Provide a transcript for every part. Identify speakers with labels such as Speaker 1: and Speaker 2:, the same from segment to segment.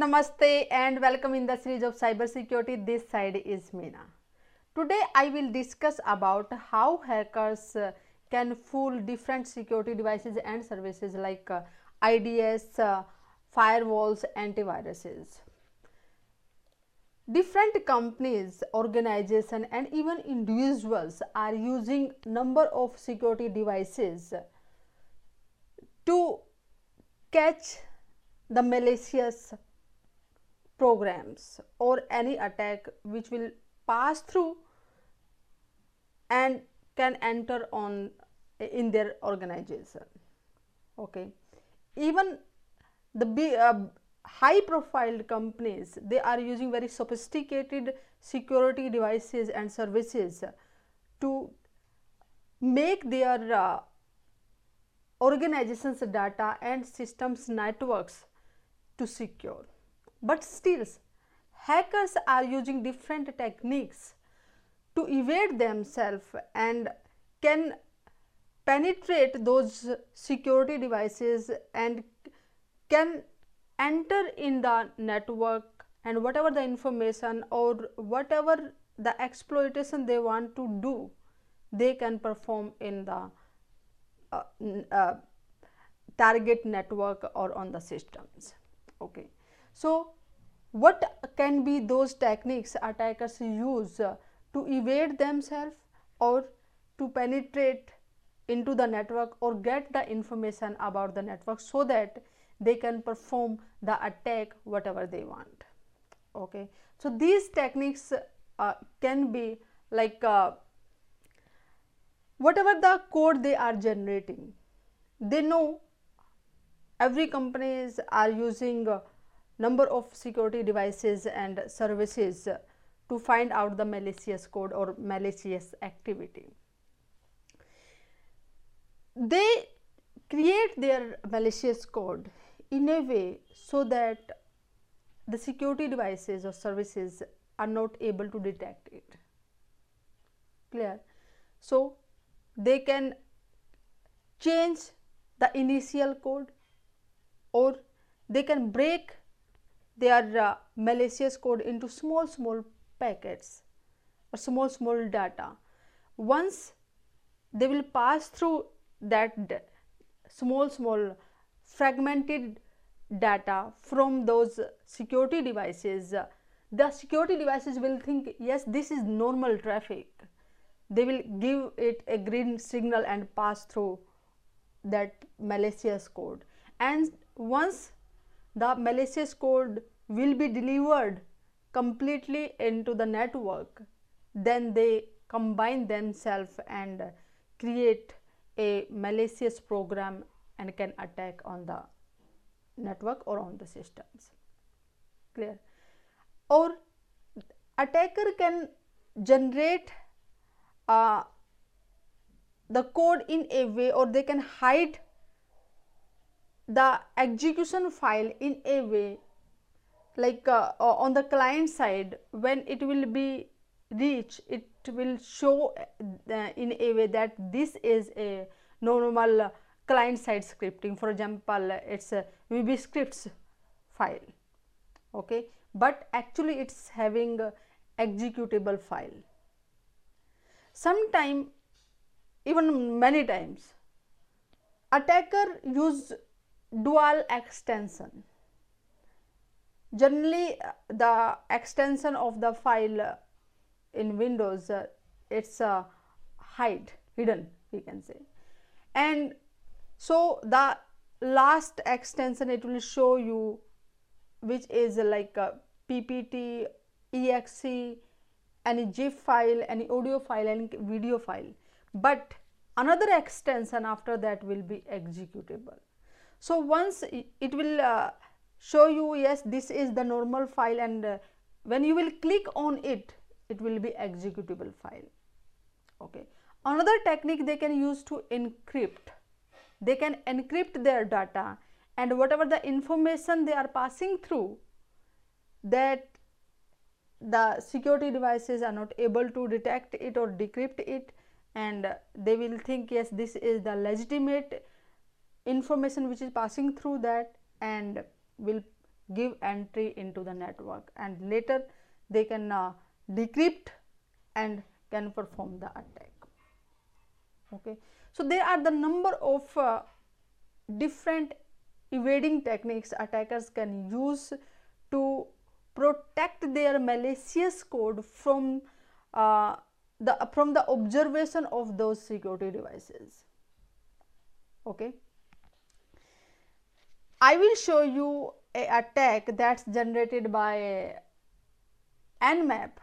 Speaker 1: namaste and welcome in the series of cybersecurity. This side is Meena. Today I will discuss about how hackers uh, can fool different security devices and services like uh, IDS, uh, firewalls, antiviruses. Different companies, organizations and even individuals are using number of security devices to catch the malicious programs or any attack which will pass through and can enter on in their organization okay even the uh, high profile companies they are using very sophisticated security devices and services to make their uh, organizations data and systems networks to secure. But still, hackers are using different techniques to evade themselves and can penetrate those security devices and can enter in the network and whatever the information or whatever the exploitation they want to do they can perform in the uh, uh, target network or on the systems. Okay so what can be those techniques attackers use uh, to evade themselves or to penetrate into the network or get the information about the network so that they can perform the attack whatever they want? Okay. So these techniques uh, can be like uh, whatever the code they are generating they know every companies are using number of security devices and services to find out the malicious code or malicious activity. They create their malicious code in a way so that the security devices or services are not able to detect it. Clear? So they can change the initial code or they can break their uh, malicious code into small small packets or small small data. Once they will pass through that small small fragmented data from those security devices the security devices will think yes this is normal traffic. They will give it a green signal and pass through that malicious code. And once the malicious code will be delivered completely into the network. Then they combine themselves and create a malicious program and can attack on the network or on the systems. Clear? Or attacker can generate uh, the code in a way or they can hide the execution file in a way like uh, on the client side when it will be reached it will show uh, in a way that this is a normal client side scripting. For example it's a vb scripts file okay? But actually it's having executable file. Sometime even many times attacker use dual extension. Generally uh, the extension of the file uh, in windows uh, it's a hide hidden we can say. And so the last extension it will show you which is like a ppt exe any gif file any audio file any video file. But another extension after that will be executable so once it will uh, show you yes this is the normal file and uh, when you will click on it it will be executable file. Okay. Another technique they can use to encrypt they can encrypt their data and whatever the information they are passing through that the security devices are not able to detect it or decrypt it and they will think yes this is the legitimate information which is passing through that and will give entry into the network. And later they can uh, decrypt and can perform the attack. Okay. So there are the number of uh, different evading techniques attackers can use to protect their malicious code from uh, the from the observation of those security devices. Okay i will show you a attack that's generated by nmap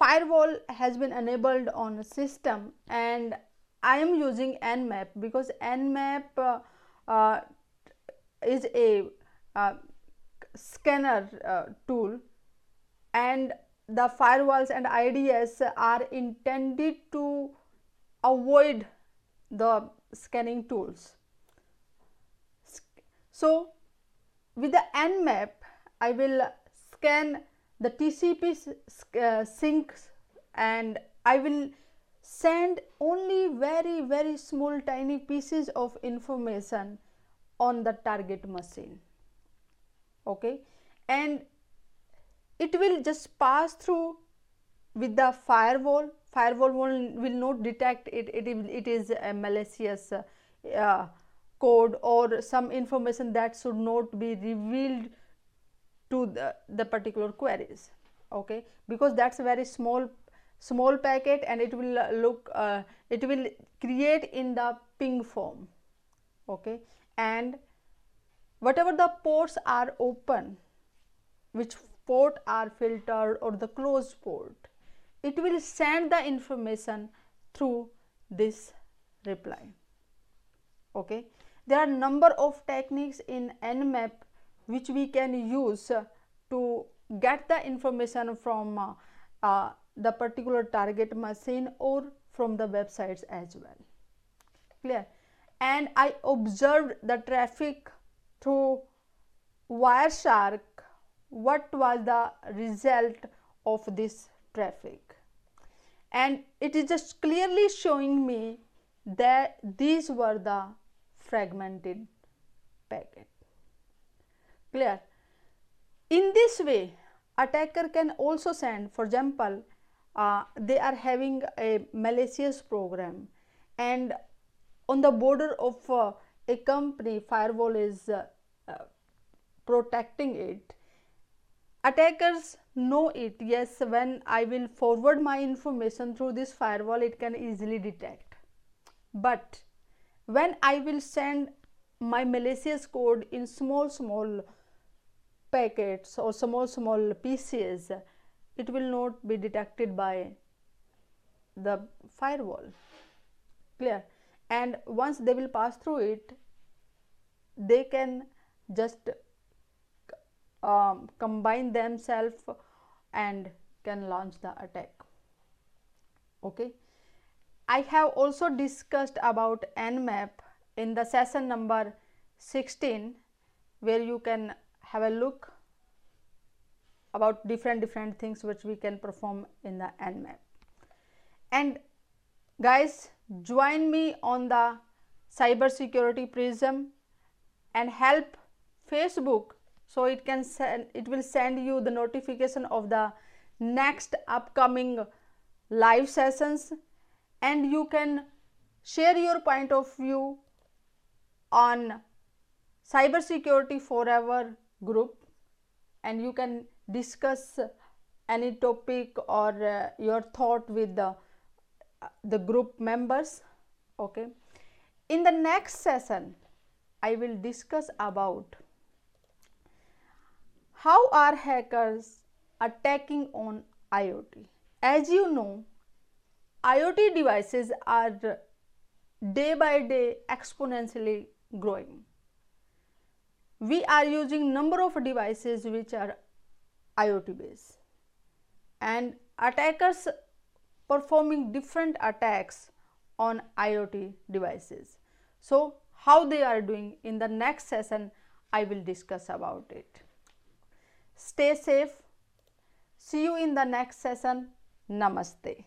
Speaker 1: firewall has been enabled on a system and I am using Nmap because Nmap uh, uh, is a uh, scanner uh, tool and the firewalls and IDS are intended to avoid the scanning tools. So, with the Nmap, I will scan the TCP uh, syncs and I will send only very very small tiny pieces of information on the target machine. Okay? And it will just pass through with the firewall. Firewall will, will not detect it. It, it is a malicious uh, code or some information that should not be revealed to the, the particular queries okay? Because that's a very small small packet and it will look uh, it will create in the ping form okay? And whatever the ports are open which port are filtered or the closed port it will send the information through this reply okay there are number of techniques in nmap which we can use to get the information from uh, uh, the particular target machine or from the websites as well. Clear? And i observed the traffic through wireshark. What was the result of this traffic? And it is just clearly showing me that these were the fragmented packet. Clear? In this way attacker can also send for example uh, they are having a malicious program and on the border of uh, a company firewall is uh, uh protecting it. Attackers know it. Yes when i will forward my information through this firewall it can easily detect. But when i will send my malicious code in small small packets or small small pieces it will not be detected by the firewall. Clear? And once they will pass through it they can just um, combine themselves and can launch the attack. Okay i have also discussed about nmap in the session number 16 where you can have a look about different different things which we can perform in the nmap. And guys join me on the cyber security prism and help facebook so it can send it will send you the notification of the next upcoming live sessions and you can share your point of view on cyber security forever group and you can discuss any topic or uh, your thought with the the group members okay? In the next session i will discuss about how are hackers attacking on iot as you know iot devices are day by day exponentially growing we are using number of devices which are IoT based and attackers performing different attacks on IoT devices. So, how they are doing in the next session I will discuss about it. Stay safe. See you in the next session. Namaste.